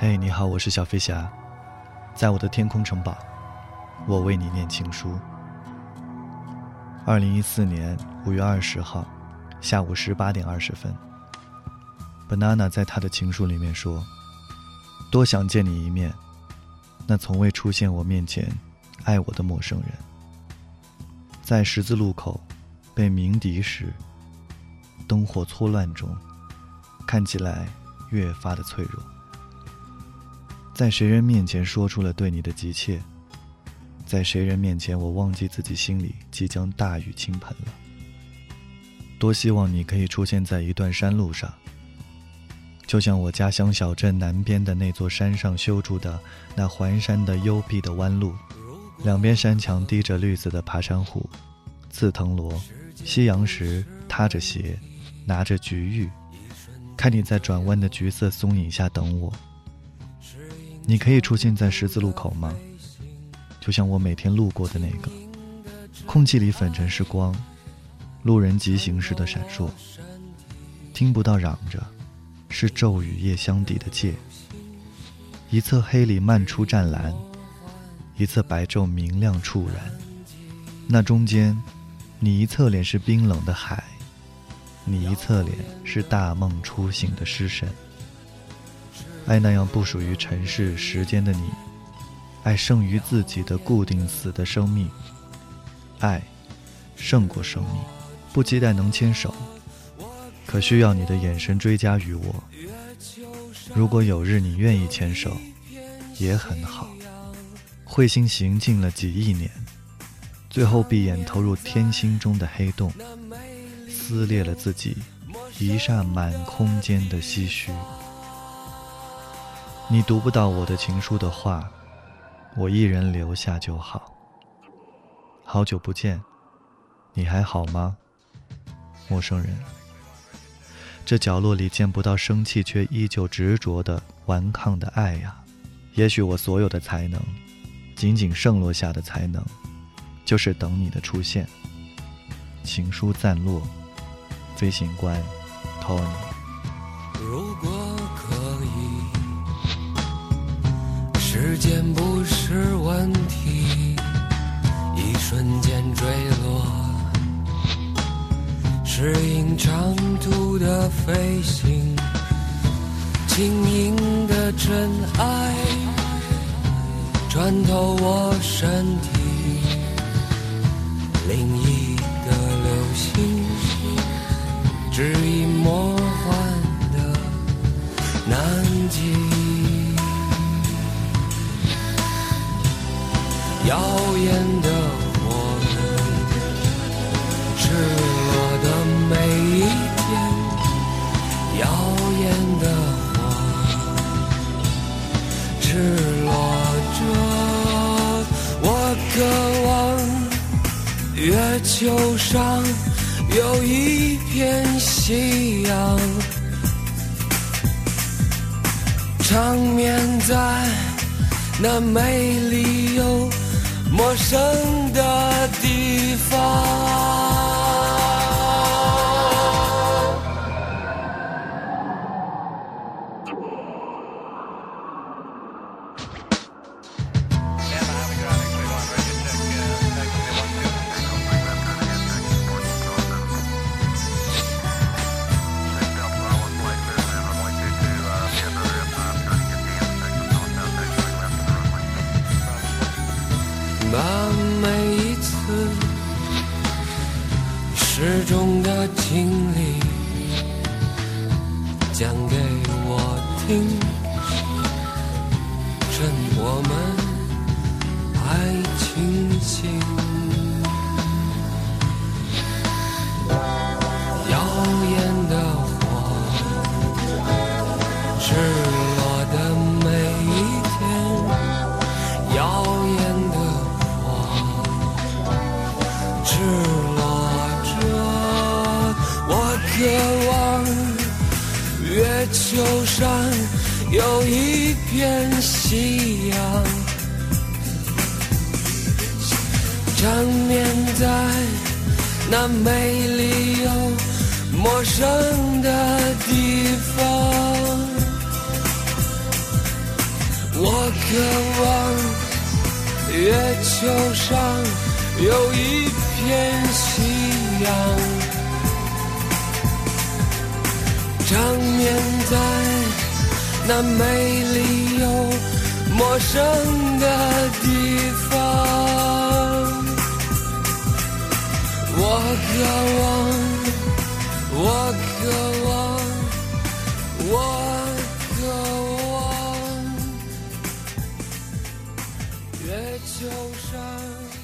嘿，你好，我是小飞侠，在我的天空城堡，我为你念情书。二零一四年五月二十号下午十八点二十分，banana 在他的情书里面说：“多想见你一面，那从未出现我面前爱我的陌生人，在十字路口被鸣笛时，灯火错乱中，看起来越发的脆弱。”在谁人面前说出了对你的急切？在谁人面前，我忘记自己心里即将大雨倾盆了。多希望你可以出现在一段山路上，就像我家乡小镇南边的那座山上修筑的那环山的幽闭的弯路，两边山墙滴着绿色的爬山虎、刺藤萝，夕阳时踏着鞋，拿着橘玉，看你在转弯的橘色松影下等我。你可以出现在十字路口吗？就像我每天路过的那个，空气里粉尘是光，路人疾行时的闪烁。听不到嚷着，是昼与夜相抵的界。一侧黑里漫出湛蓝，一侧白昼明亮触然。那中间，你一侧脸是冰冷的海，你一侧脸是大梦初醒的诗神。爱那样不属于尘世时间的你，爱胜于自己的固定死的生命，爱胜过生命，不期待能牵手，可需要你的眼神追加于我。如果有日你愿意牵手，也很好。彗星行进了几亿年，最后闭眼投入天星中的黑洞，撕裂了自己一霎满空间的唏嘘。你读不到我的情书的话，我一人留下就好。好久不见，你还好吗，陌生人？这角落里见不到生气，却依旧执着的顽抗的爱呀。也许我所有的才能，仅仅剩落下的才能，就是等你的出现。情书暂落，飞行官，Tony。间不是问题，一瞬间坠落，适应长途的飞行，轻盈的尘埃穿透我身体，耀眼的火，赤裸的每一天。耀眼的火，赤裸着。我渴望月球上有一片夕阳，长眠在那美丽趁我们还清醒耀眼的火赤裸的每一天耀眼的火赤裸着我渴望月球上有一片夕阳，缠绵在那美丽又陌生的地方。我渴望月球上有一片夕阳，长眠在那美丽又陌生的地方。我渴望我渴望我渴望月球上。